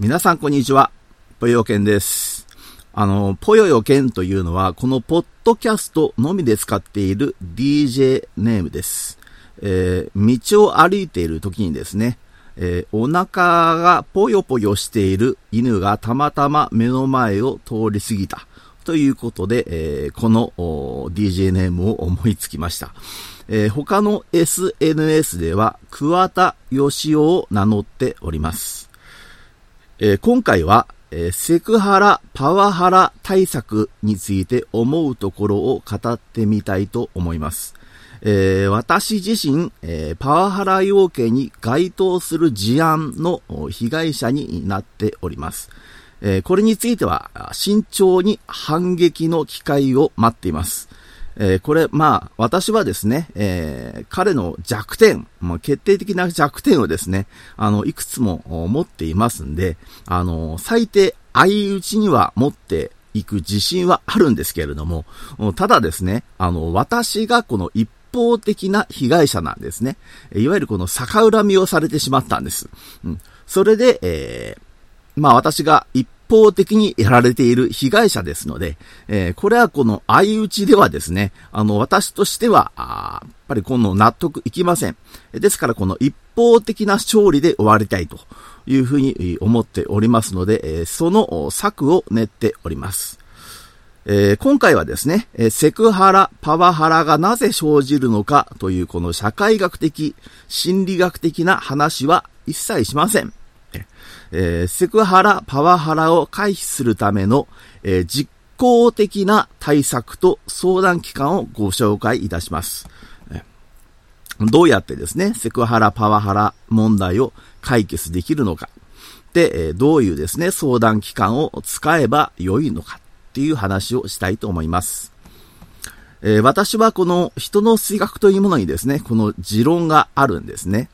皆さんこんにちは。ぽよよけんです。あの、ぽよよけんというのは、このポッドキャストのみで使っている DJ ネームです。えー、道を歩いている時にですね、えー、お腹がぽよぽよしている犬がたまたま目の前を通り過ぎた。ということで、えー、この DJ ネームを思いつきました。えー、他の SNS では桑田義雄を名乗っております。えー、今回は、えー、セクハラ、パワハラ対策について思うところを語ってみたいと思います。えー、私自身、えー、パワハラ要件に該当する事案の被害者になっております。えー、これについては慎重に反撃の機会を待っています。えー、これ、まあ、私はですね、えー、彼の弱点、まあ、決定的な弱点をですね、あの、いくつも持っていますんで、あの、最低、相打ちには持っていく自信はあるんですけれども、ただですね、あの、私がこの一方的な被害者なんですね。いわゆるこの逆恨みをされてしまったんです。うん。それで、えー、まあ私が一方的にやられている被害者ですので、えー、これはこの相打ちではですね、あの、私としては、あやっぱりこの納得いきません。ですからこの一方的な勝利で終わりたいというふうに思っておりますので、えー、その策を練っております。えー、今回はですね、えセクハラ、パワハラがなぜ生じるのかというこの社会学的、心理学的な話は一切しません。えー、セクハラ、パワハラを回避するための、えー、実効的な対策と相談機関をご紹介いたします。どうやってですね、セクハラ、パワハラ問題を解決できるのか。で、どういうですね、相談機関を使えば良いのかっていう話をしたいと思います。えー、私はこの人の性格というものにですね、この持論があるんですね。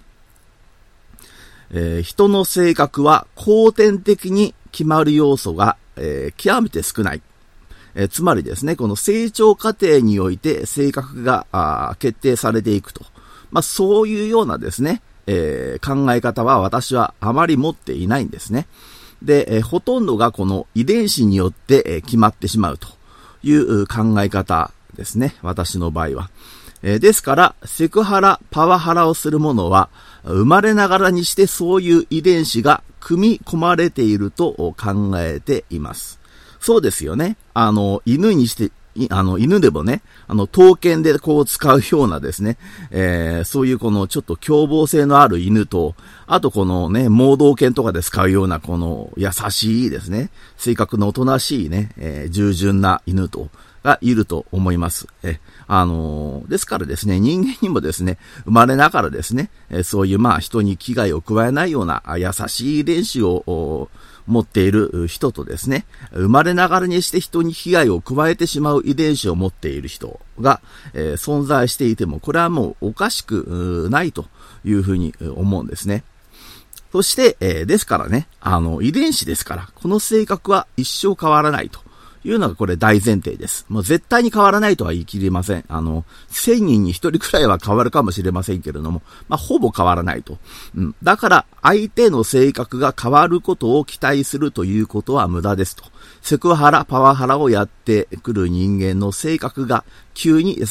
えー、人の性格は後天的に決まる要素が、えー、極めて少ない。え、つまりですね、この成長過程において性格が決定されていくと。まあ、そういうようなですね、え考え方は私はあまり持っていないんですね。で、えほとんどがこの遺伝子によって、え決まってしまうという考え方ですね。私の場合は。えですから、セクハラ、パワハラをする者は、生まれながらにしてそういう遺伝子が組み込まれていると考えています。そうですよね。あの、犬にして、あの、犬でもね、あの、刀剣でこう使うようなですね、えー、そういうこのちょっと凶暴性のある犬と、あとこのね、盲導犬とかで使うようなこの優しいですね、性格のおとなしいね、えー、従順な犬と、がいると思います。え、あのー、ですからですね、人間にもですね、生まれながらですね、えそういうまあ人に危害を加えないような優しい練習を持っている人とですね、生まれながらにして人に被害を加えてしまう遺伝子を持っている人が、え、存在していても、これはもうおかしくないというふうに思うんですね。そして、え、ですからね、あの、遺伝子ですから、この性格は一生変わらないと。いうのがこれ大前提です。もう絶対に変わらないとは言い切れません。あの、1000人に1人くらいは変わるかもしれませんけれども、まあ、ほぼ変わらないと。うん。だから、相手の性格が変わることを期待するということは無駄ですと。セクハラ、パワハラをやってくる人間の性格が急に優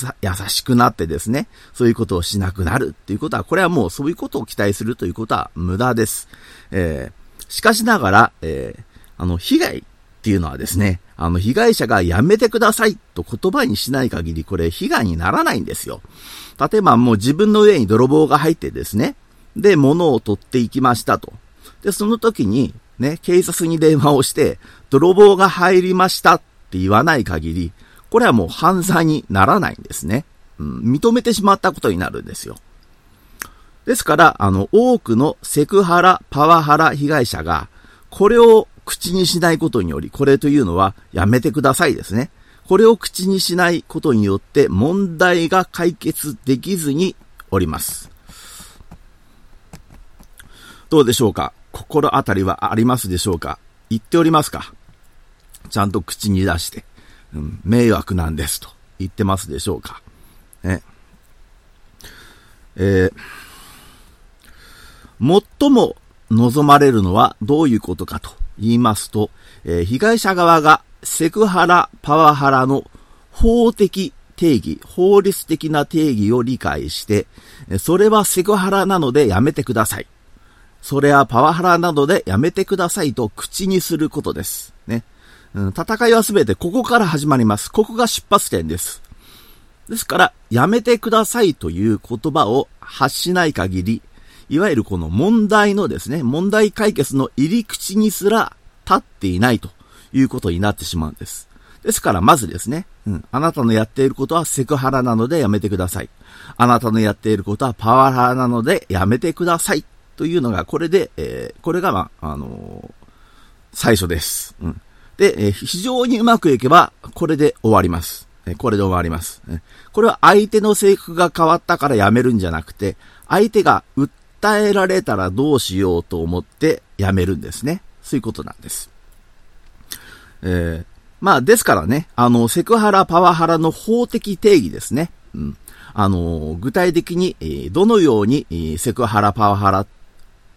しくなってですね、そういうことをしなくなるっていうことは、これはもうそういうことを期待するということは無駄です。えー、しかしながら、えー、あの、被害っていうのはですね、あの、被害者がやめてくださいと言葉にしない限り、これ被害にならないんですよ。例えばもう自分の上に泥棒が入ってですね、で、物を取っていきましたと。で、その時に、ね、警察に電話をして、泥棒が入りましたって言わない限り、これはもう犯罪にならないんですね。うん、認めてしまったことになるんですよ。ですから、あの、多くのセクハラ、パワハラ被害者が、これを口にしないことにより、これというのはやめてくださいですね。これを口にしないことによって問題が解決できずにおります。どうでしょうか？心当たりはありますでしょうか？言っておりますか？ちゃんと口に出して、うん、迷惑なんですと言ってますでしょうか？ね。えー、最も望まれるのはどういうことかと言いますと、えー、被害者側がセクハラ、パワハラの法的定義、法律的な定義を理解して、それはセクハラなのでやめてください。それはパワハラなどでやめてくださいと口にすることです。ね。うん、戦いはすべてここから始まります。ここが出発点です。ですから、やめてくださいという言葉を発しない限り、いわゆるこの問題のですね、問題解決の入り口にすら立っていないということになってしまうんです。ですから、まずですね、うん、あなたのやっていることはセクハラなのでやめてください。あなたのやっていることはパワハラなのでやめてください。というのが、これで、えー、これが、まあ、あのー、最初です。うん。で、えー、非常にうまくいけば、これで終わります。えこれで終わります。これは相手の性格が変わったからやめるんじゃなくて、相手が訴えられたらどうしようと思ってやめるんですね。そういうことなんです。えー、まあ、ですからね、あの、セクハラ、パワハラの法的定義ですね。うん。あの、具体的に、え、どのように、え、セクハラ、パワハラっ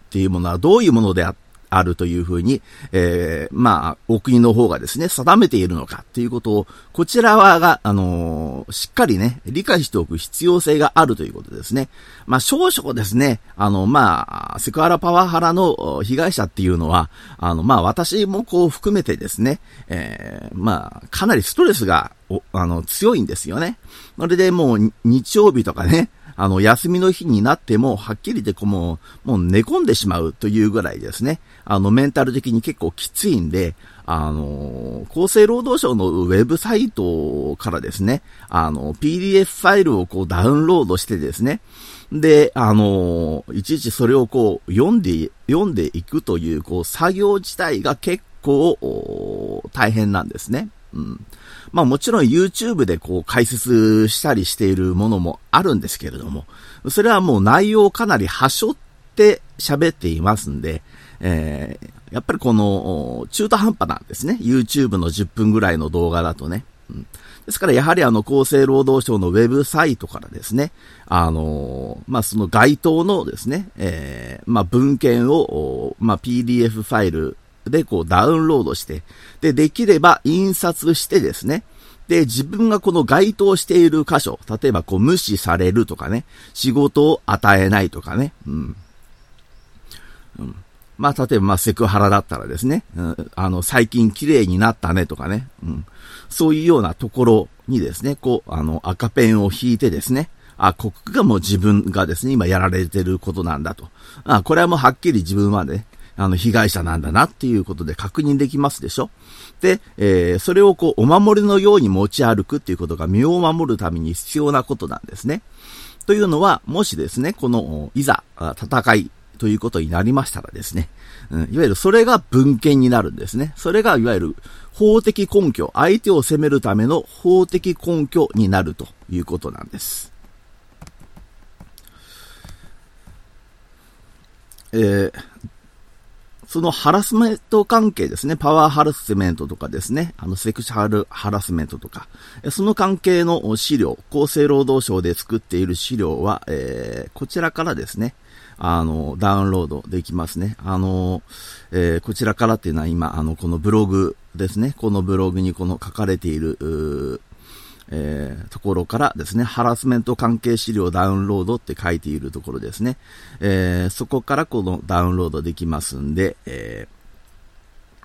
ていうものはどういうものでああるというふうに、えー、まあ、お国の方がですね、定めているのかっていうことを、こちら側が、あのー、しっかりね、理解しておく必要性があるということですね。まあ、少々ですね、あの、まあ、セクハラパワハラの被害者っていうのは、あの、まあ、私もこう含めてですね、えー、まあ、かなりストレスが、おあの、強いんですよね。それでもう、日曜日とかね、あの、休みの日になっても、はっきりでこうもう、もう寝込んでしまうというぐらいですね。あの、メンタル的に結構きついんで、あの、厚生労働省のウェブサイトからですね、あの、PDF ファイルをこうダウンロードしてですね、で、あの、いちいちそれをこう、読んで、読んでいくという、こう、作業自体が結構、大変なんですね。うん。まあもちろん YouTube でこう解説したりしているものもあるんですけれども、それはもう内容をかなり端折って喋っていますんで、えー、やっぱりこの中途半端なんですね。YouTube の10分ぐらいの動画だとね。うん、ですからやはりあの厚生労働省のウェブサイトからですね、あのまあ、その該当のですね、えー、まあ、文献を、まあ、PDF ファイルでこうダウンロードして、で、できれば印刷してですね、で、自分がこの該当している箇所、例えばこう無視されるとかね、仕事を与えないとかね、うん。うん、まあ、例えば、まあ、セクハラだったらですね、うん、あの、最近綺麗になったねとかね、うん。そういうようなところにですね、こう、あの、赤ペンを引いてですね、あ、ここがもう自分がですね、今やられてることなんだと。あ、これはもうはっきり自分はね、あの、被害者なんだなっていうことで確認できますでしょ？で、えー、それをこう、お守りのように持ち歩くっていうことが身を守るために必要なことなんですね。というのは、もしですね、この、いざ、戦いということになりましたらですね、うん、いわゆるそれが文献になるんですね。それがいわゆる法的根拠、相手を責めるための法的根拠になるということなんです。えー、そのハラスメント関係ですね、パワーハラスメントとかですね、あのセクシャルハラスメントとか、その関係の資料、厚生労働省で作っている資料は、えー、こちらからですね、あの、ダウンロードできますね。あの、えー、こちらからっていうのは今、あの、このブログですね、このブログにこの書かれている、えー、ところからですね、ハラスメント関係資料ダウンロードって書いているところですね。えー、そこからこのダウンロードできますんで、え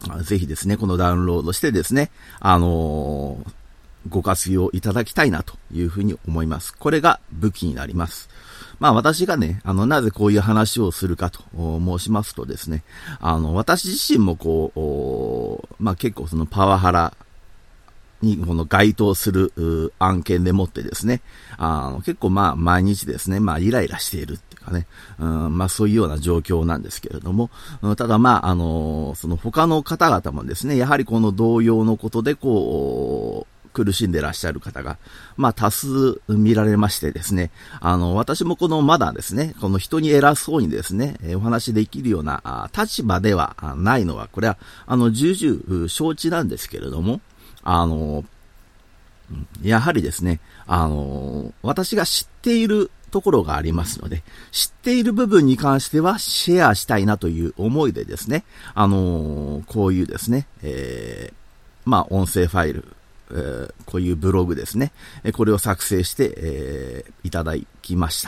ー、ぜひですね、このダウンロードしてですね、あのー、ご活用いただきたいなというふうに思います。これが武器になります。まあ私がね、あの、なぜこういう話をするかと申しますとですね、あの、私自身もこう、まあ結構そのパワハラにこの該当する案件でもってですね、あの結構まあ毎日ですね、まあイライラしているっていうかね、うん、まあそういうような状況なんですけれども、ただまああの、その他の方々もですね、やはりこの同様のことでこう、苦しんでらっしゃる方が、まあ多数見られましてですね、あの、私もこのまだですね、この人に偉そうにですね、お話できるような立場ではないのは、これは、あの、重々承知なんですけれども、あの、やはりですね、あの、私が知っているところがありますので、知っている部分に関してはシェアしたいなという思いでですね、あの、こういうですね、えー、まあ、音声ファイル、えー、こういうブログですね、えこれを作成して、えー、いただきまし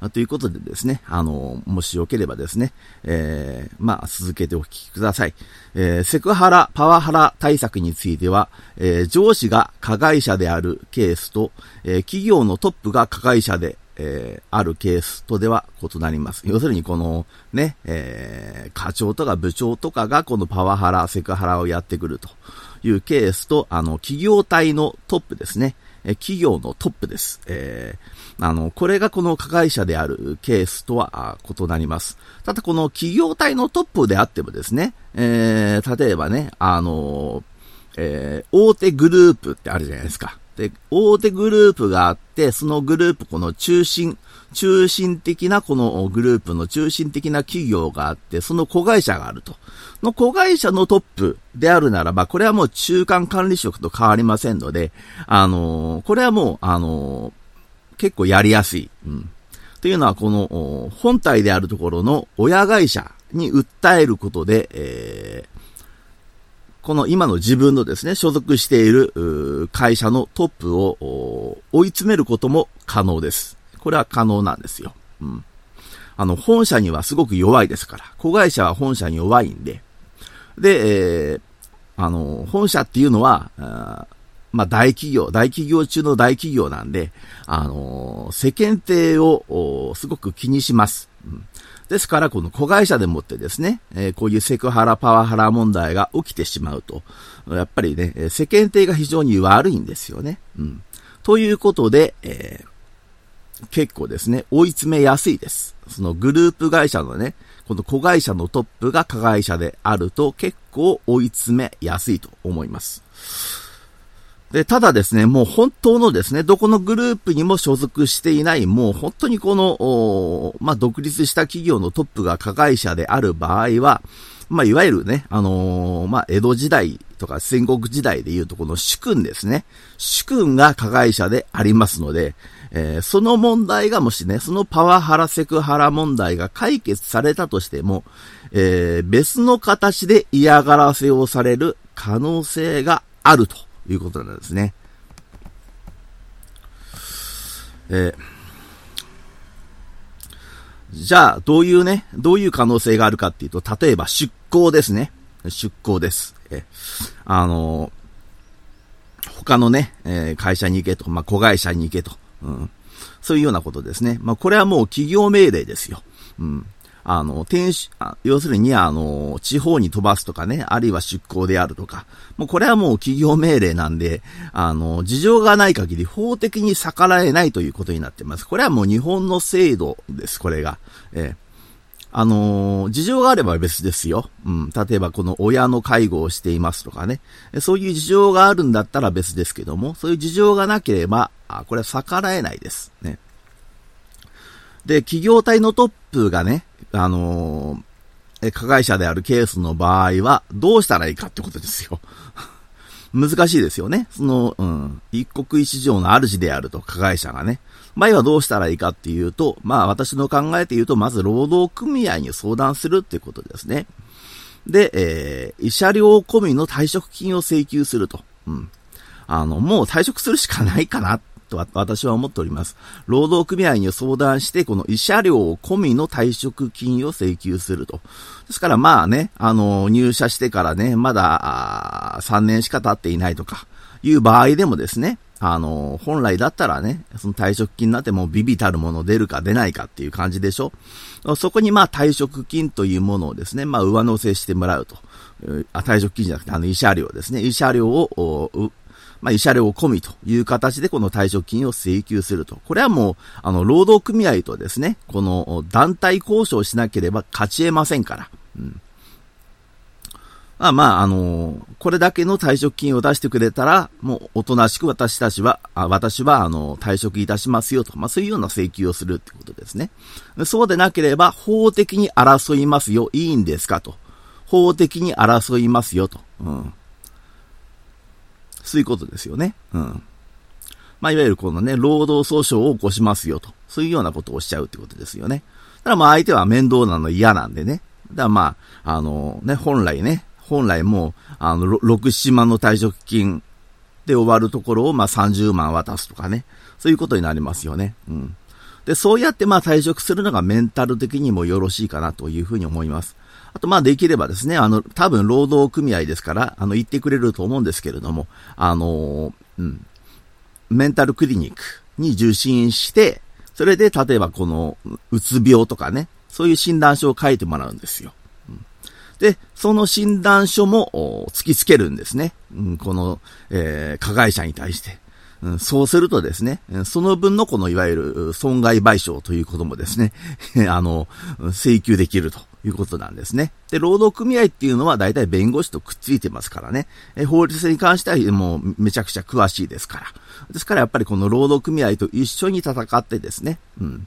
た。ということでですね、あの、もしよければですね、えー、まあ、続けてお聞きください。え、セクハラ、パワハラ対策については、え、上司が加害者であるケースと、え、企業のトップが加害者で、えー、あるケースとでは異なります。要するにこのね、えー、課長とか部長とかがこのパワハラ、セクハラをやってくるというケースと、あの、企業体のトップですね。え企業のトップです。えー、あの、これがこの加害者であるケースとは異なります。ただこの企業体のトップであってもですね、えー、例えばね、あの、えー、大手グループってあるじゃないですか。で、大手グループがあって、そのグループ、この中心、中心的なこのグループの中心的な企業があって、その子会社があると。の子会社のトップであるならば、これはもう中間管理職と変わりませんので、あのー、これはもう、あのー、結構やりやすい。うん。というのは、この、本体であるところの親会社に訴えることで、えー、この今の自分のですね、所属している会社のトップを追い詰めることも可能です。これは可能なんですよ。うん。あの、本社にはすごく弱いですから。子会社は本社に弱いんで。で、えー、あの、本社っていうのは、あまあ、大企業、大企業中の大企業なんで、あの世間体をすごく気にします。うん、ですから、この子会社でもってですね、えー、こういうセクハラ、パワハラ問題が起きてしまうと、やっぱりね、世間体が非常に悪いんですよね。うん。ということで、えー、結構ですね、追い詰めやすいです。そのグループ会社のね、この子会社のトップが加害者であると結構追い詰めやすいと思います。で、ただですね、もう本当のですね、どこのグループにも所属していない、もう本当にこの、まあ、独立した企業のトップが加害者である場合は、まあ、いわゆるね、あのー、まあ、江戸時代とか戦国時代でいうとこの主君ですね。主君が加害者でありますので、えー、その問題がもしね、そのパワハラセクハラ問題が解決されたとしても、えー、別の形で嫌がらせをされる可能性があるということなんですね。えー、じゃあ、どういうね、どういう可能性があるかっていうと、例えば出向ですね。出向です。えあの他のね、えー、会社に行けと、まあ、子会社に行けと。うん。そういうようなことですね。まあ、これはもう企業命令ですよ。うん。あの、転出、要するに、あの、地方に飛ばすとかね、あるいは出向であるとか、もうこれはもう企業命令なんで、あの、事情がない限り法的に逆らえないということになってます。これはもう日本の制度です、これが。えーあのー、事情があれば別ですよ。うん。例えばこの親の介護をしていますとかね。そういう事情があるんだったら別ですけども、そういう事情がなければ、あ、これは逆らえないです。ね。で、企業体のトップがね、あのー、加害者であるケースの場合は、どうしたらいいかってことですよ。難しいですよね。その、うん、一国一城の主であると、加害者がね。場合はどうしたらいいかっていうと、まあ私の考えて言うと、まず労働組合に相談するっていうことですね。で、えー、慰謝料込みの退職金を請求すると。うん。あの、もう退職するしかないかなと私は思っております。労働組合に相談して、この慰謝料込みの退職金を請求すると。ですからまあね、あの、入社してからね、まだ、3年しか経っていないとか、いう場合でもですね、あの、本来だったらね、その退職金になんてもうビビたるもの出るか出ないかっていう感じでしょそこにまあ退職金というものをですね、まあ上乗せしてもらうと。あ退職金じゃなくて、あの、慰謝料ですね。慰謝料を、まあ、慰謝料込みという形でこの退職金を請求すると。これはもう、あの、労働組合とですね、この団体交渉しなければ勝ち得ませんから。うん。まあまあ、あのー、これだけの退職金を出してくれたら、もうおとなしく私たちは、あ私は、あの、退職いたしますよと。まあそういうような請求をするってことですね。そうでなければ、法的に争いますよ。いいんですかと。法的に争いますよと。うん。そういうことですよね。うん。まあ、いわゆるこのね、労働訴訟を起こしますよと。そういうようなことをしちゃうってことですよね。だからまあ相手は面倒なの嫌なんでね。だからまあ、あのね、本来ね、本来もう、あの、6、7万の退職金で終わるところをまあ30万渡すとかね。そういうことになりますよね。うん。で、そうやってまあ退職するのがメンタル的にもよろしいかなというふうに思います。あと、まあ、できればですね、あの、多分、労働組合ですから、あの、言ってくれると思うんですけれども、あの、うん、メンタルクリニックに受診して、それで、例えば、この、うつ病とかね、そういう診断書を書いてもらうんですよ。で、その診断書も突きつけるんですね。うん、この、えー、加害者に対して。うん、そうするとですね、その分のこのいわゆる損害賠償ということもですね、あの、請求できるということなんですね。で、労働組合っていうのは大体弁護士とくっついてますからね、え法律に関してはもうめちゃくちゃ詳しいですから。ですからやっぱりこの労働組合と一緒に戦ってですね、うん。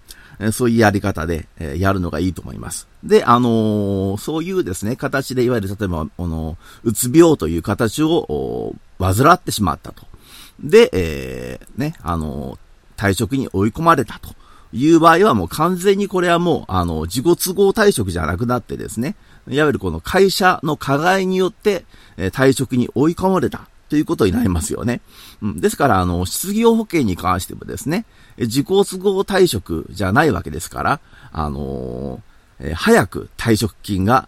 そういうやり方で、えやるのがいいと思います。で、あのー、そういうですね、形で、いわゆる、例えば、あの、うつ病という形を、患ってしまったと。で、えー、ね、あのー、退職に追い込まれたと。いう場合はもう完全にこれはもう、あの、自己都合退職じゃなくなってですね、いわゆるこの会社の加害によって、え退職に追い込まれたということになりますよね。うん、ですから、あの、失業保険に関してもですね、自己都合退職じゃないわけですから、あのー、え早く退職金が、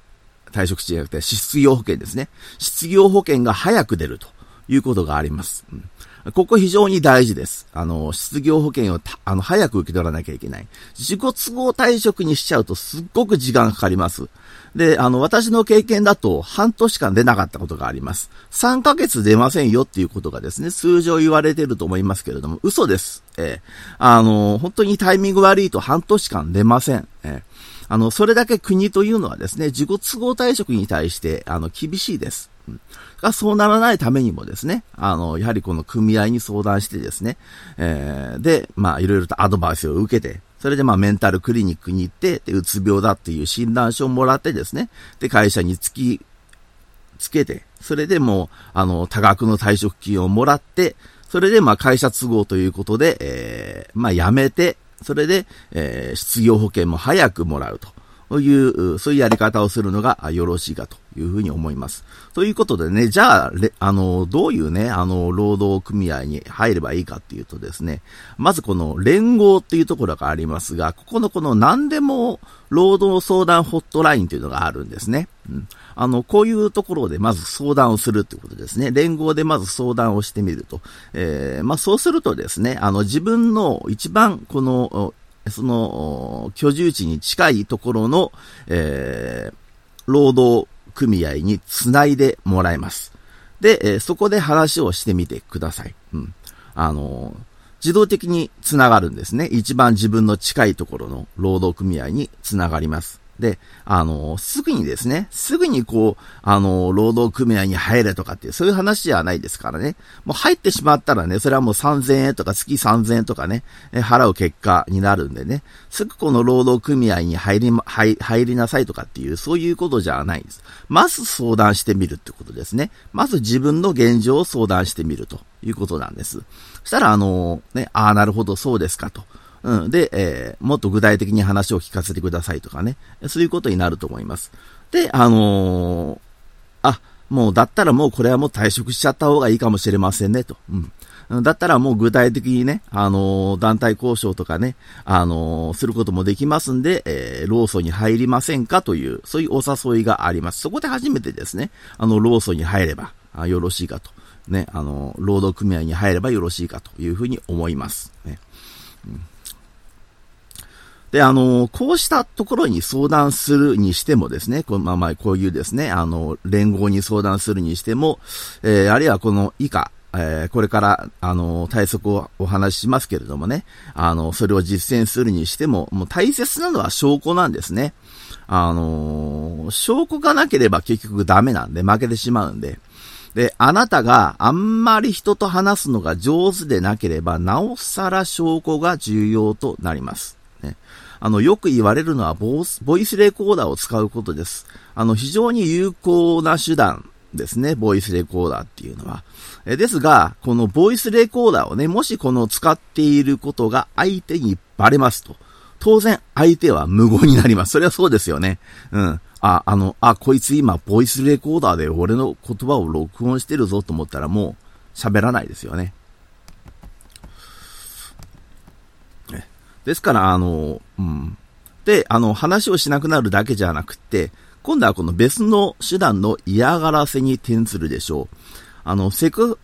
退職金じゃなくて失業保険ですね。失業保険が早く出るということがあります。うんここ非常に大事です。あの、失業保険をあの、早く受け取らなきゃいけない。自己都合退職にしちゃうとすっごく時間かかります。で、あの、私の経験だと半年間出なかったことがあります。3ヶ月出ませんよっていうことがですね、通常言われてると思いますけれども、嘘です。えー、あの、本当にタイミング悪いと半年間出ません。えーあの、それだけ国というのはですね、自己都合退職に対して、あの、厳しいです。がそうならないためにもですね、あの、やはりこの組合に相談してですね、えー、で、まあ、いろいろとアドバイスを受けて、それでまあメンタルクリニックに行って、うつ病だっていう診断書をもらってですね、で、会社に突き、つけて、それでもう、あの、多額の退職金をもらって、それでまあ会社都合ということで、えー、まあ辞めて、それで、えー、失業保険も早くもらうと。いう、そういうやり方をするのがよろしいかというふうに思います。ということでね、じゃあ、あの、どういうね、あの、労働組合に入ればいいかっていうとですね、まずこの連合っていうところがありますが、ここのこの何でも労働相談ホットラインというのがあるんですね。うん。あの、こういうところでまず相談をするってことですね。連合でまず相談をしてみると。えー、まあ、そうするとですね、あの、自分の一番この、その、居住地に近いところの、えー、労働組合につないでもらいます。で、えー、そこで話をしてみてください。うん。あのー、自動的につながるんですね。一番自分の近いところの労働組合につながります。で、あの、すぐにですね、すぐにこう、あの、労働組合に入れとかっていう、そういう話じゃないですからね。もう入ってしまったらね、それはもう3000円とか月3000円とかね、払う結果になるんでね、すぐこの労働組合に入り、入入りなさいとかっていう、そういうことじゃないです。まず相談してみるってことですね。まず自分の現状を相談してみるということなんです。そしたら、あの、ね、ああ、なるほど、そうですかと。うん。で、えー、もっと具体的に話を聞かせてくださいとかね。そういうことになると思います。で、あのー、あ、もうだったらもうこれはもう退職しちゃった方がいいかもしれませんね、と。うん。だったらもう具体的にね、あのー、団体交渉とかね、あのー、することもできますんで、えー、労組に入りませんかという、そういうお誘いがあります。そこで初めてですね、あの、労組に入れば、あよろしいかと。ね、あの、労働組合に入ればよろしいかというふうに思います。ね。うんで、あの、こうしたところに相談するにしてもですね、このまあまあ、こういうですね、あの、連合に相談するにしても、えー、あるいはこの以下、えー、これから、あの、対策をお話ししますけれどもね、あの、それを実践するにしても、もう大切なのは証拠なんですね。あの、証拠がなければ結局ダメなんで、負けてしまうんで。で、あなたがあんまり人と話すのが上手でなければ、なおさら証拠が重要となります。ね、あの、よく言われるのはボス、ボイスレコーダーを使うことです。あの、非常に有効な手段ですね、ボイスレコーダーっていうのは。えですが、このボイスレコーダーをね、もしこの使っていることが相手にバレますと。当然、相手は無言になります。それはそうですよね。うん。あ、あの、あ、こいつ今、ボイスレコーダーで俺の言葉を録音してるぞと思ったらもう、喋らないですよね。ですから、あの、うん。で、あの、話をしなくなるだけじゃなくて、今度はこの別の手段の嫌がらせに転ずるでしょう。あの、セク、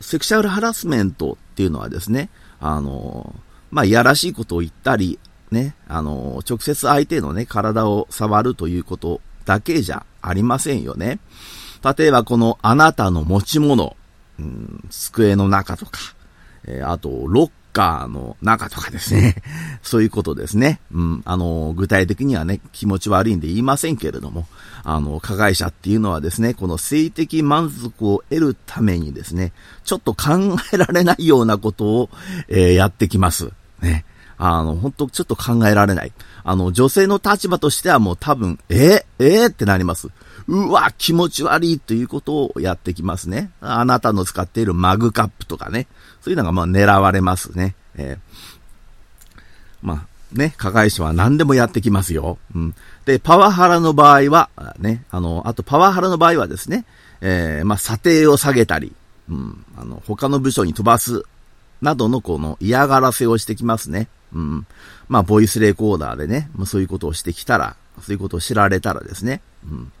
セクシャルハラスメントっていうのはですね、あの、まあ、いやらしいことを言ったり、ね、あの、直接相手のね、体を触るということだけじゃありませんよね。例えばこのあなたの持ち物、うん、机の中とか、えー、あと、ロッカーの中とかですね。そういうことですね。うん。あの、具体的にはね、気持ち悪いんで言いませんけれども、あの、加害者っていうのはですね、この性的満足を得るためにですね、ちょっと考えられないようなことを、えー、やってきます。ね。あの、本当ちょっと考えられない。あの、女性の立場としてはもう多分、えー、えー、ってなります。うわ、気持ち悪いということをやってきますね。あなたの使っているマグカップとかね。そういうのがまあ狙われますね。えー、まあ、ね、加害者は何でもやってきますよ。うん。で、パワハラの場合は、ね、あの、あとパワハラの場合はですね、えー、まあ、査定を下げたり、うん、あの、他の部署に飛ばす、などのこの嫌がらせをしてきますね。うん。まあ、ボイスレコーダーでね、まあ、そういうことをしてきたら、そういうことを知られたらですね。うん。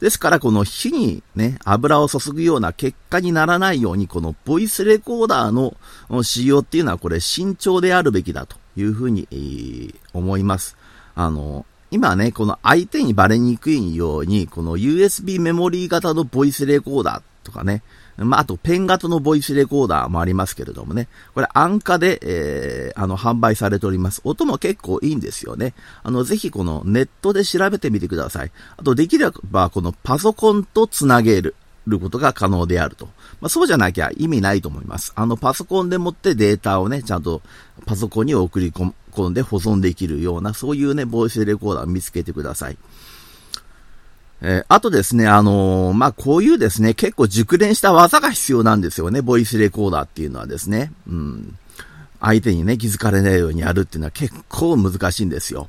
ですから、この火にね、油を注ぐような結果にならないように、このボイスレコーダーの使用っていうのは、これ慎重であるべきだというふうに、思います。あの、今ね、この相手にバレにくいように、この USB メモリー型のボイスレコーダーとかね、まあ、あと、ペン型のボイスレコーダーもありますけれどもね。これ、安価で、えー、あの、販売されております。音も結構いいんですよね。あの、ぜひこのネットで調べてみてください。あと、できれば、このパソコンとつなげる。ることが可能であると。まあ、そうじゃなきゃ意味ないと思います。あの、パソコンでもってデータをね、ちゃんとパソコンに送り込んで保存できるような、そういうね、ボイスレコーダーを見つけてください。えー、あとですね、あのー、まあ、こういうですね、結構熟練した技が必要なんですよね、ボイスレコーダーっていうのはですね。うん。相手にね、気づかれないようにやるっていうのは結構難しいんですよ。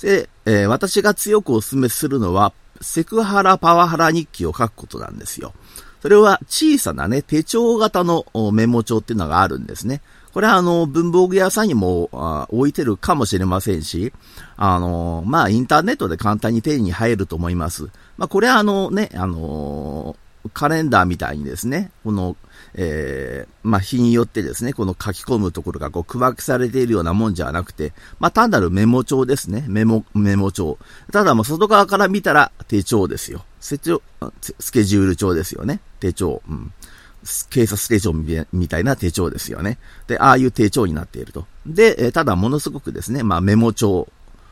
で、えー、私が強くお勧めするのは、セクハラパワハラ日記を書くことなんですよ。それは小さなね、手帳型のメモ帳っていうのがあるんですね。これはあの、文房具屋さんにも置いてるかもしれませんし、あの、まあ、インターネットで簡単に手に入ると思います。まあ、これはあのね、あの、カレンダーみたいにですね、この、えー、まあ、日によってですね、この書き込むところがこう区分けされているようなもんじゃなくて、まあ、単なるメモ帳ですね。メモ、メモ帳。ただ、ま、外側から見たら手帳ですよ。スケジュール帳ですよね。手帳。うん。警察手帳みたいな手帳ですよね。で、ああいう手帳になっていると。で、ただものすごくですね、まあメモ帳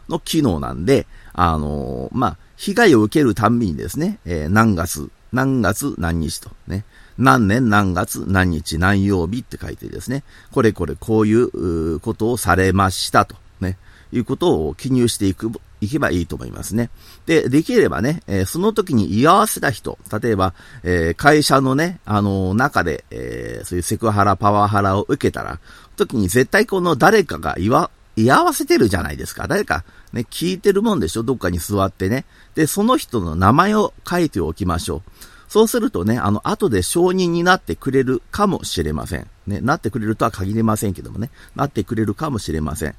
の機能なんで、あのー、まあ、被害を受けるたんびにですね、えー、何月、何月何日とね、何年何月何日何曜日って書いてですね、これこれこういうことをされましたとね、いうことを記入していくいけばいいと思いますね。で、できればね、えー、その時に居合わせた人、例えば、えー、会社のね、あのー、中で、えそういうセクハラ、パワハラを受けたら、時に絶対この誰かが居わ、居合わせてるじゃないですか。誰か、ね、聞いてるもんでしょ？どっかに座ってね。で、その人の名前を書いておきましょう。そうするとね、あの、後で承認になってくれるかもしれません。ね、なってくれるとは限りませんけどもね、なってくれるかもしれません。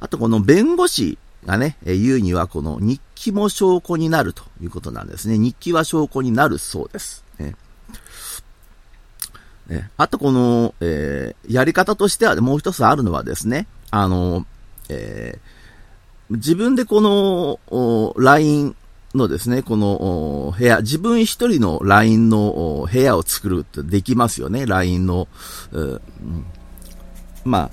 あと、この弁護士がね、言うにはこの日記も証拠になるということなんですね。日記は証拠になるそうです。ねあとこの、えー、やり方としてはもう一つあるのはですね、あの、えー、自分でこの LINE のですね、この部屋、自分一人の LINE の部屋を作るってできますよね、LINE の、うん、まあ、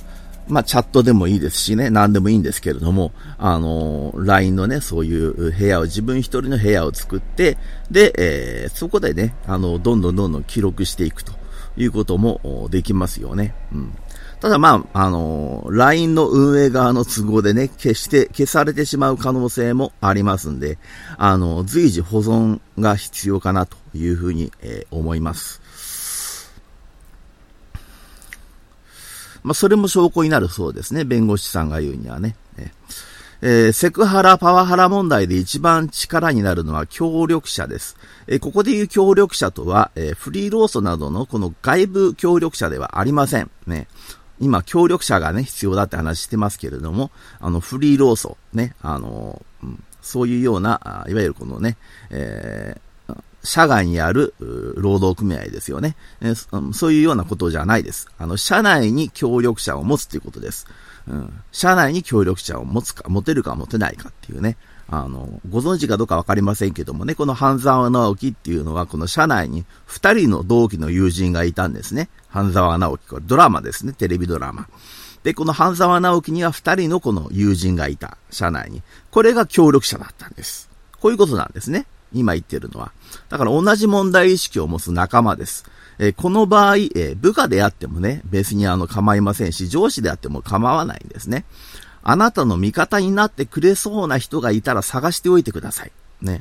まあ、チャットでもいいですしね、何でもいいんですけれども、あの、LINE のね、そういう部屋を、自分一人の部屋を作って、で、えー、そこでね、あの、どんどんどんどん記録していくということもできますよね。うん。ただまあ、あの、LINE の運営側の都合でね、消して、消されてしまう可能性もありますんで、あの、随時保存が必要かなというふうに、えー、思います。まあ、それも証拠になるそうですね。弁護士さんが言うにはね。えー、セクハラ、パワハラ問題で一番力になるのは協力者です。えー、ここでいう協力者とは、えー、フリーローソなどのこの外部協力者ではありません。ね。今、協力者がね、必要だって話してますけれども、あの、フリーローソ、ね、あの、うん、そういうような、いわゆるこのね、えー、社外にある労働組合ですよね、えー、そういうようなことじゃないです。あの、社内に協力者を持つということです。うん。社内に協力者を持つか、持てるか持てないかっていうね。あの、ご存知かどうかわかりませんけどもね、この半沢直樹っていうのは、この社内に二人の同期の友人がいたんですね。半沢直樹。これドラマですね。テレビドラマ。で、この半沢直樹には二人のこの友人がいた。社内に。これが協力者だったんです。こういうことなんですね。今言ってるのは。だから同じ問題意識を持つ仲間です。えー、この場合、えー、部下であってもね、別にあの構いませんし、上司であっても構わないんですね。あなたの味方になってくれそうな人がいたら探しておいてください。ね。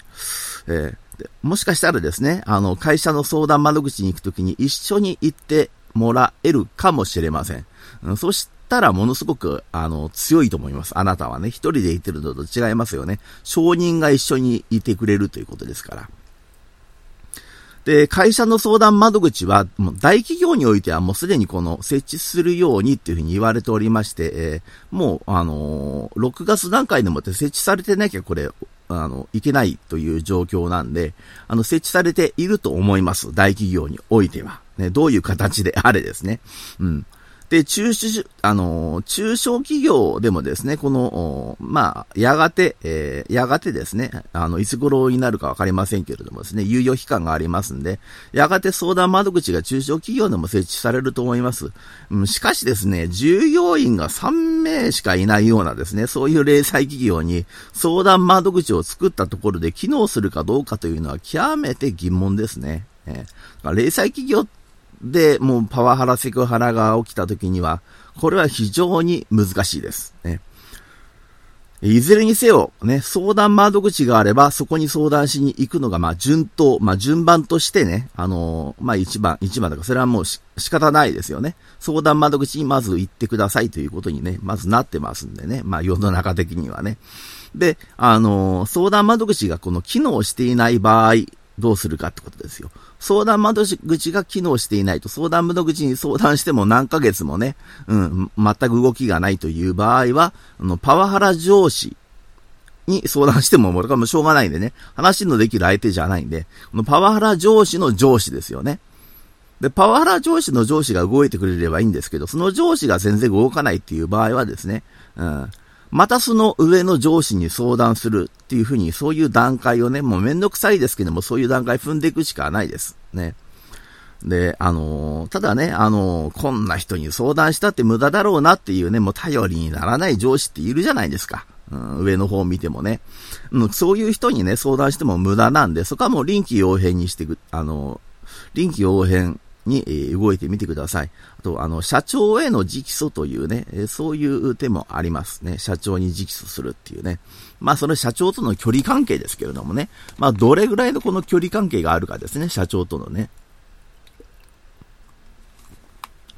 えー、もしかしたらですね、あの、会社の相談窓口に行くときに一緒に行ってもらえるかもしれません。うん、そしたらものすごく、あの、強いと思います。あなたはね、一人で行ってるのと違いますよね。証人が一緒にいてくれるということですから。で、会社の相談窓口は、もう大企業においてはもうすでにこの設置するようにっていうふうに言われておりまして、えー、もう、あのー、6月段階でもって設置されてなきゃこれ、あの、いけないという状況なんで、あの、設置されていると思います。大企業においては。ね、どういう形であれですね。うん。で、中小、あの、中小企業でもですね、この、まあ、やがて、えー、やがてですね、あの、いつ頃になるかわかりませんけれどもですね、猶予期間がありますんで、やがて相談窓口が中小企業でも設置されると思います。うん、しかしですね、従業員が3名しかいないようなですね、そういう零細企業に相談窓口を作ったところで機能するかどうかというのは極めて疑問ですね。えー、零細企業で、もうパワハラ、セクハラが起きた時には、これは非常に難しいです。ね。いずれにせよ、ね、相談窓口があれば、そこに相談しに行くのが、まあ、順当、まあ、順番としてね、あのー、まあ、一番、一番だから、それはもう仕方ないですよね。相談窓口にまず行ってくださいということにね、まずなってますんでね、まあ、世の中的にはね。で、あのー、相談窓口がこの機能していない場合、どうするかってことですよ。相談窓口が機能していないと、相談窓口に相談しても何ヶ月もね、うん、全く動きがないという場合は、あの、パワハラ上司に相談しても、もうもしょうがないんでね、話のできる相手じゃないんで、このパワハラ上司の上司ですよね。で、パワハラ上司の上司が動いてくれればいいんですけど、その上司が全然動かないっていう場合はですね、うん、またその上の上司に相談するっていうふうに、そういう段階をね、もうめんどくさいですけども、そういう段階踏んでいくしかないです。ね。で、あのー、ただね、あのー、こんな人に相談したって無駄だろうなっていうね、もう頼りにならない上司っているじゃないですか。うん、上の方を見てもね、うん。そういう人にね、相談しても無駄なんで、そこはもう臨機応変にしていく、あのー、臨機応変に、え動いてみてください。あと、あの、社長への直訴というね、えそういう手もありますね。社長に直訴するっていうね。まあ、その社長との距離関係ですけれどもね。まあ、どれぐらいのこの距離関係があるかですね、社長とのね。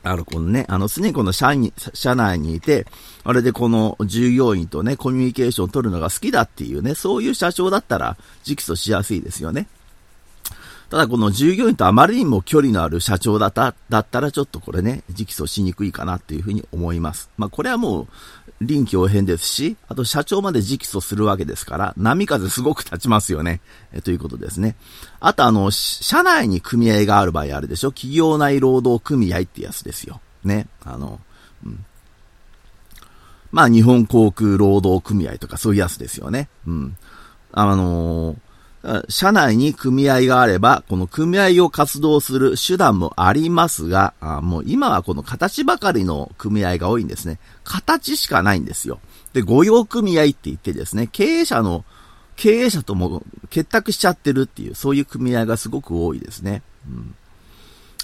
あの、このね、あの、常にこの社に、社内にいて、あれでこの従業員とね、コミュニケーションを取るのが好きだっていうね、そういう社長だったら、直訴しやすいですよね。ただこの従業員とあまりにも距離のある社長だった、だったらちょっとこれね、直訴しにくいかなっていうふうに思います。まあこれはもう臨機応変ですし、あと社長まで直訴するわけですから、波風すごく立ちますよね。えということですね。あとあの、社内に組合がある場合あるでしょ？企業内労働組合ってやつですよ。ね。あの、うん。まあ日本航空労働組合とかそういうやつですよね。うん。あのー社内に組合があれば、この組合を活動する手段もありますが、もう今はこの形ばかりの組合が多いんですね。形しかないんですよ。で、御用組合って言ってですね、経営者の、経営者とも結託しちゃってるっていう、そういう組合がすごく多いですね。うん。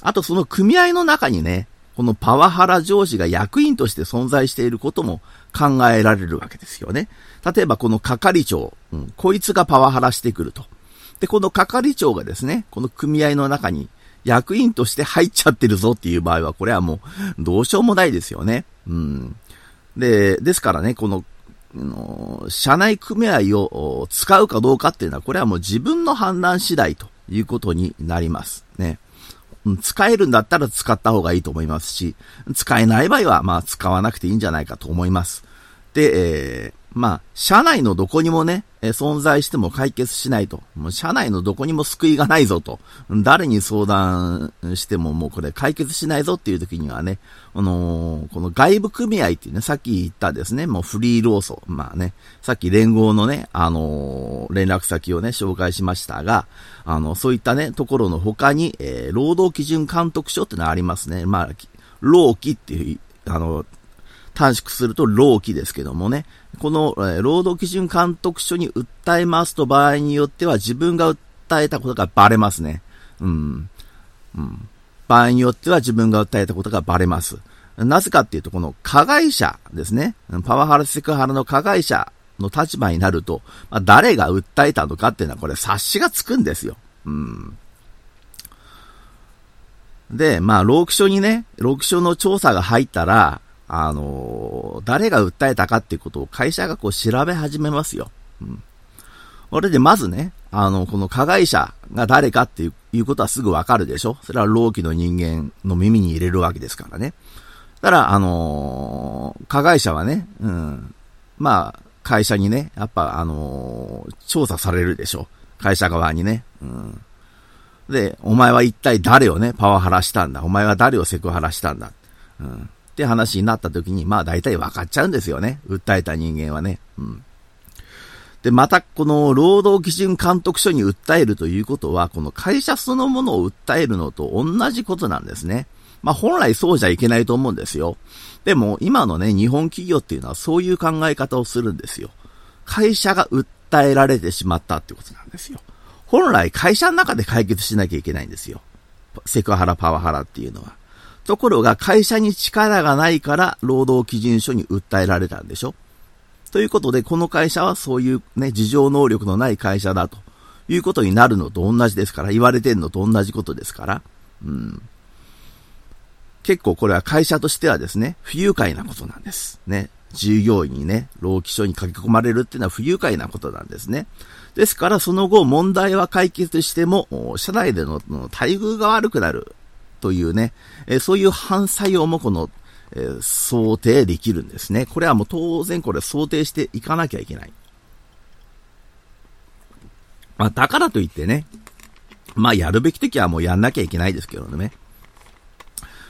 あとその組合の中にね、このパワハラ上司が役員として存在していることも考えられるわけですよね。例えばこの係長、うん、こいつがパワハラしてくると。で、この係長がですね、この組合の中に役員として入っちゃってるぞっていう場合は、これはもうどうしようもないですよね。うん。で、ですからね、この、の社内組合を使うかどうかっていうのは、これはもう自分の判断次第ということになりますね。使えるんだったら使った方がいいと思いますし、使えない場合は、まあ使わなくていいんじゃないかと思います。で、えー、まあ、社内のどこにもね、え存在しても解決しないと。もう社内のどこにも救いがないぞと。誰に相談してももうこれ解決しないぞっていう時にはね、あのー、この外部組合っていうね、さっき言ったですね、もうフリー労組。まあね、さっき連合のね、あのー、連絡先をね、紹介しましたが、あの、そういったね、ところの他に、えー、労働基準監督署ってのがありますね。まあ、労基っていう、あの、短縮すると労基ですけどもね、この、え、労働基準監督署に訴えますと場合によっては自分が訴えたことがバレますね。うん。うん。場合によっては自分が訴えたことがバレます。なぜかっていうと、この加害者ですね。パワハラセクハラの加害者の立場になると、まあ、誰が訴えたのかっていうのはこれ察しがつくんですよ。うん。で、まあ、労基署にね、労基署の調査が入ったら、あの、誰が訴えたかっていうことを会社がこう調べ始めますよ。うん。これでまずね、あの、この加害者が誰かっていうことはすぐわかるでしょそれは老期の人間の耳に入れるわけですからね。だから、あのー、加害者はね、うん、まあ、会社にね、やっぱ、あのー、調査されるでしょ会社側にね。うん。で、お前は一体誰をね、パワハラしたんだ？お前は誰をセクハラしたんだ？うん。って話になった時に、まあ大体分かっちゃうんですよね。訴えた人間はね。うん。で、また、この労働基準監督署に訴えるということは、この会社そのものを訴えるのと同じことなんですね。まあ本来そうじゃいけないと思うんですよ。でも、今のね、日本企業っていうのはそういう考え方をするんですよ。会社が訴えられてしまったってことなんですよ。本来会社の中で解決しなきゃいけないんですよ。セクハラ、パワハラっていうのは。ところが会社に力がないから労働基準書に訴えられたんでしょ？ということで、この会社はそういうね、事情能力のない会社だということになるのと同じですから、言われてんのと同じことですから、うん。結構これは会社としてはですね、不愉快なことなんです。ね。従業員にね、労基署に書き込まれるっていうのは不愉快なことなんですね。ですから、その後問題は解決しても、社内での待遇が悪くなるというね、えそういう反作用もこの、え想定できるんですね。これはもう当然これ想定していかなきゃいけない。まあ、だからといってね、まあ、やるべき時はもうやんなきゃいけないですけどね。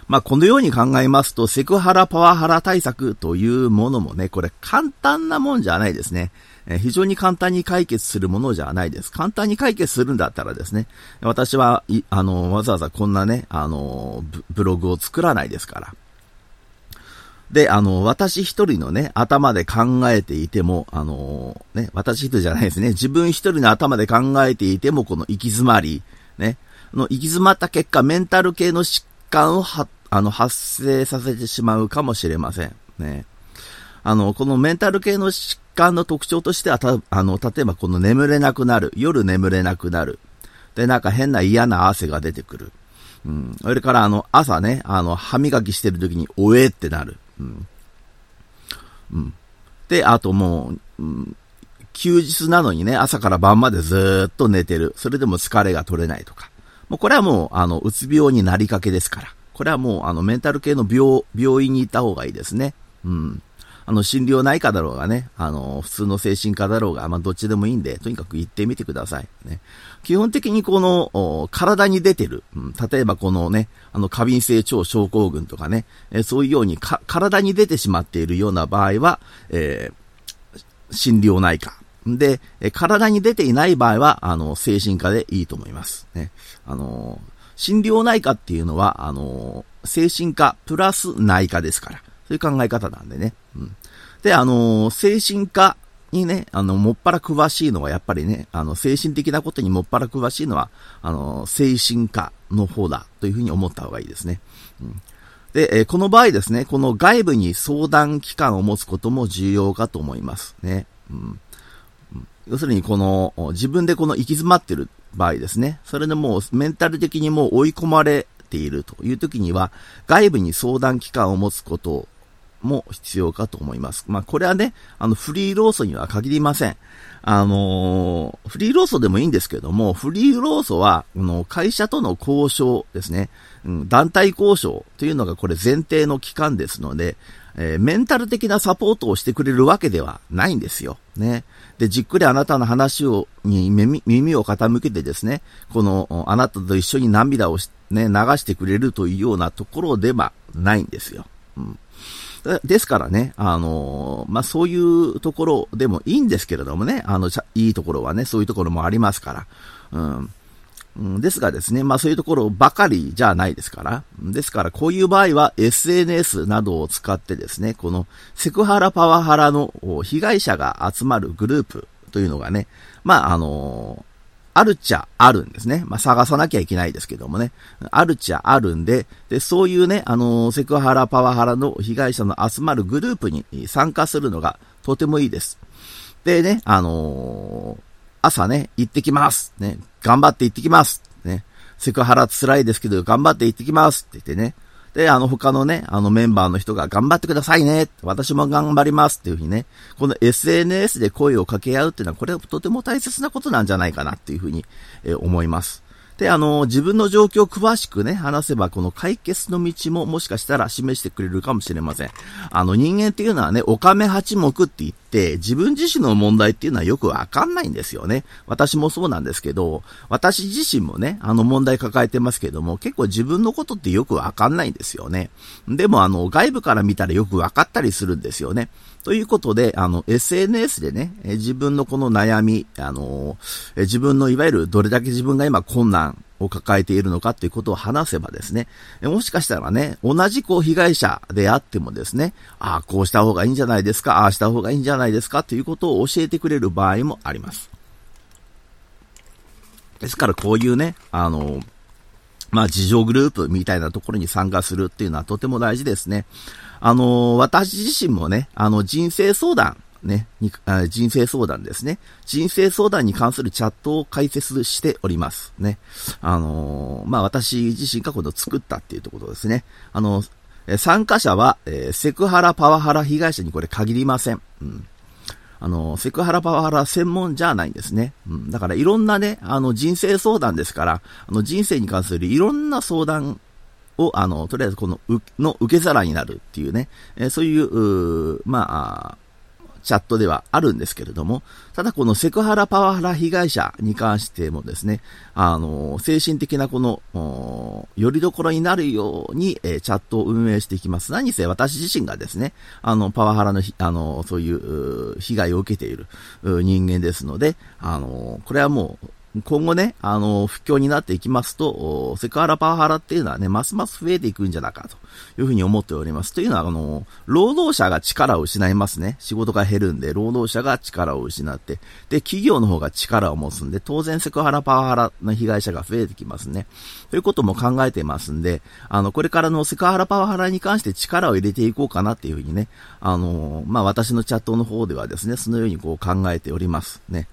まあ、このように考えますと、セクハラ、パワハラ対策というものもね、これ簡単なもんじゃないですね。え非常に簡単に解決するものじゃないです。簡単に解決するんだったらですね、私は、あの、わざわざこんなね、あの、ブログを作らないですから。で、あの、私一人のね、頭で考えていても、あの、ね、私一人じゃないですね、自分一人の頭で考えていても、この行き詰まり、ね、の行き詰まった結果、メンタル系の疾患をは、あの、発生させてしまうかもしれません。ね。あの、このメンタル系の疾患の特徴としては、た、あの、例えばこの眠れなくなる。夜眠れなくなる。で、なんか変な嫌な汗が出てくる。うん。それから、あの、朝ね、あの、歯磨きしてる時に、おえってなる。うん。うん。で、あともう、うん、休日なのにね、朝から晩までずっと寝てる。それでも疲れが取れないとか。もうこれはもう、あの、うつ病になりかけですから。これはもう、あの、メンタル系の病、病院に行った方がいいですね。うん。あの、心療内科だろうがね、あの、普通の精神科だろうが、まあ、どっちでもいいんで、とにかく行ってみてください。ね。基本的にこの、体に出てる、うん、例えばこのね、あの、過敏性腸症候群とかね、えそういうようにか体に出てしまっているような場合は、えー、心療内科。で、体に出ていない場合は、あの、精神科でいいと思います。ね。あの、心療内科っていうのは、あの、精神科プラス内科ですから。そういう考え方なんでね。で、あの、精神科にね、あの、もっぱら詳しいのは、やっぱりね、あの、精神的なことにもっぱら詳しいのは、あの、精神科の方だ、というふうに思った方がいいですね。うん。で、えこの場合ですね、この外部に相談機関を持つことも重要かと思いますね。うん。要するにこの、自分でこの行き詰まってる場合ですね。それでもうメンタル的にもう追い込まれているという時には、外部に相談機関を持つことも必要かと思います。まあ、これはね、あの、フリーローソには限りません。あのー、フリーローソでもいいんですけども、フリーローソは、あの、会社との交渉ですね、うん、団体交渉というのがこれ前提の期間ですので、えー、メンタル的なサポートをしてくれるわけではないんですよ。ね。で、じっくりあなたの話を、に耳耳を傾けてですね、この、あなたと一緒に涙をね、流してくれるというようなところではないんですよ。うん。ですからね、あのまあ、そういうところでもいいんですけれどもね、あの、いいところはね、そういうところもありますから。うん。ですがですね、まあそういうところばかりじゃないですから。ですからこういう場合は SNS などを使ってですね、このセクハラパワハラの被害者が集まるグループというのがね、まああのあるっちゃあるんですね。まあ、探さなきゃいけないですけどもね。あるっちゃあるんで、で、そういうね、あのセクハラ、パワハラの被害者の集まるグループに参加するのがとてもいいです。でね、あのー朝ね、行ってきます。ね、頑張って行ってきます。ね、セクハラ辛いですけど、頑張って行ってきます。って言ってね。で、あの他のね、あのメンバーの人が頑張ってくださいね。私も頑張りますっていうふうにね、この SNS で声を掛け合うっていうのは、これはとても大切なことなんじゃないかなっていうふうに、え思います。で、あの、自分の状況を詳しくね、話せば、この解決の道ももしかしたら示してくれるかもしれません。あの、人間っていうのはね、おかめ八目って言って、自分自身の問題っていうのはよくわかんないんですよね。私もそうなんですけど、私自身もね、あの問題抱えてますけども、結構自分のことってよくわかんないんですよね。でも、あの、外部から見たらよくわかったりするんですよね。ということで、あの、SNS でね、自分のこの悩み、あの、自分のいわゆるどれだけ自分が今困難を抱えているのかっていうことを話せばですね、もしかしたらね、同じこう被害者であってもですね、ああ、こうした方がいいんじゃないですか、ああした方がいいんじゃないですかということを教えてくれる場合もあります。ですからこういうね、あの、まあ、自助グループみたいなところに参加するっていうのはとても大事ですね。あの、私自身もね、あの、人生相談、ね、人生相談ですね。人生相談に関するチャットを開設しております。ね。あのまあ、私自身がこの作ったっていうところですね。あの、参加者は、えー、セクハラ、パワハラ被害者にこれ限りません。うん。あの、セクハラ、パワハラ専門じゃないんですね。うん。だからいろんなね、あの、人生相談ですから、あの、人生に関するいろんな相談を、あの、とりあえずこの、の受け皿になるっていうね、えー、そういう、うまあ、チャットではあるんですけれども、ただこのセクハラパワハラ被害者に関してもですね、あの、精神的なこの、よりどころになるように、えー、チャットを運営していきます。何せ私自身がですね、あの、パワハラの、あの、そういう被害を受けている人間ですので、あの、これはもう、今後ね、あの、不況になっていきますと、セクハラパワハラっていうのはね、ますます増えていくんじゃないかというふうに思っております。というのは、あの、労働者が力を失いますね。仕事が減るんで、労働者が力を失って、で、企業の方が力を持つんで、当然セクハラパワハラの被害者が増えてきますね。ということも考えてますんで、あの、これからのセクハラパワハラに関して力を入れていこうかなっていうふうにね、あの、まあ、私のチャットの方ではですね、そのようにこう考えておりますね。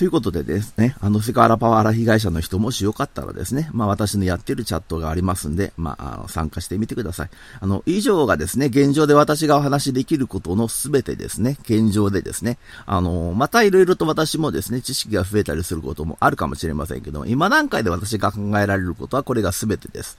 ということでですね、あの、セクハラパワハラ被害者の人もしよかったらですね、まあ私のやってるチャットがありますんで、まあ、あの参加してみてください。あの、以上がですね、現状で私がお話しできることのすべてですね、現状でですね、あの、またいろいろと私もですね、知識が増えたりすることもあるかもしれませんけど、今段階で私が考えられることはこれがすべてです。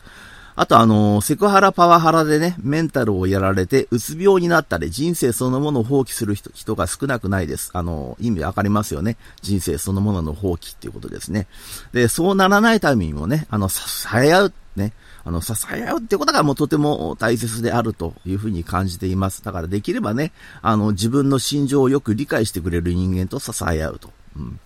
あとあの、セクハラパワハラでね、メンタルをやられて、うつ病になったり、人生そのものを放棄する人が少なくないです。あの、意味わかりますよね。人生そのものの放棄っていうことですね。で、そうならないためにもね、あの、支え合う、ね、あの、支え合うってことがもうとても大切であるというふうに感じています。だからできればね、あの、自分の心情をよく理解してくれる人間と支え合うと。うん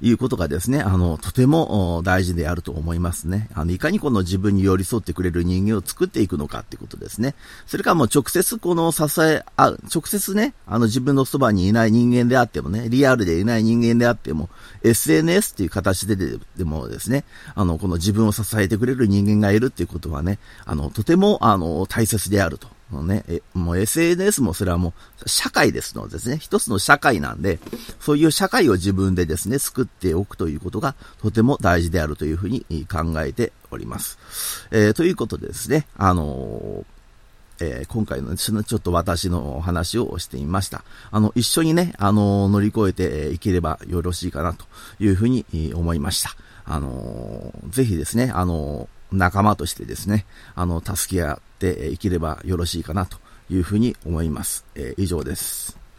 いうことがですね、あの、とても大事であると思いますね。あの、いかにこの自分に寄り添ってくれる人間を作っていくのかってことですね。それからもう直接この支え合う、直接ね、あの自分のそばにいない人間であってもね、リアルでいない人間であっても、SNS っていう形でででもですね、あの、この自分を支えてくれる人間がいるっていうことはね、あの、とても、あの、大切であるともうね、えもう SNS もそれはもう社会ですのですね、一つの社会なんで、そういう社会を自分でですね、作っておくということがとても大事であるというふうに考えております。えー、ということでですね、あのーえー、今回のちょっと私のお話をしてみました。あの、一緒にね、あの、乗り越えていければよろしいかなというふうに思いました。あの、ぜひですね、あの、仲間としてですね、あの、助け合っていければよろしいかなというふうに思います。えー、以上です。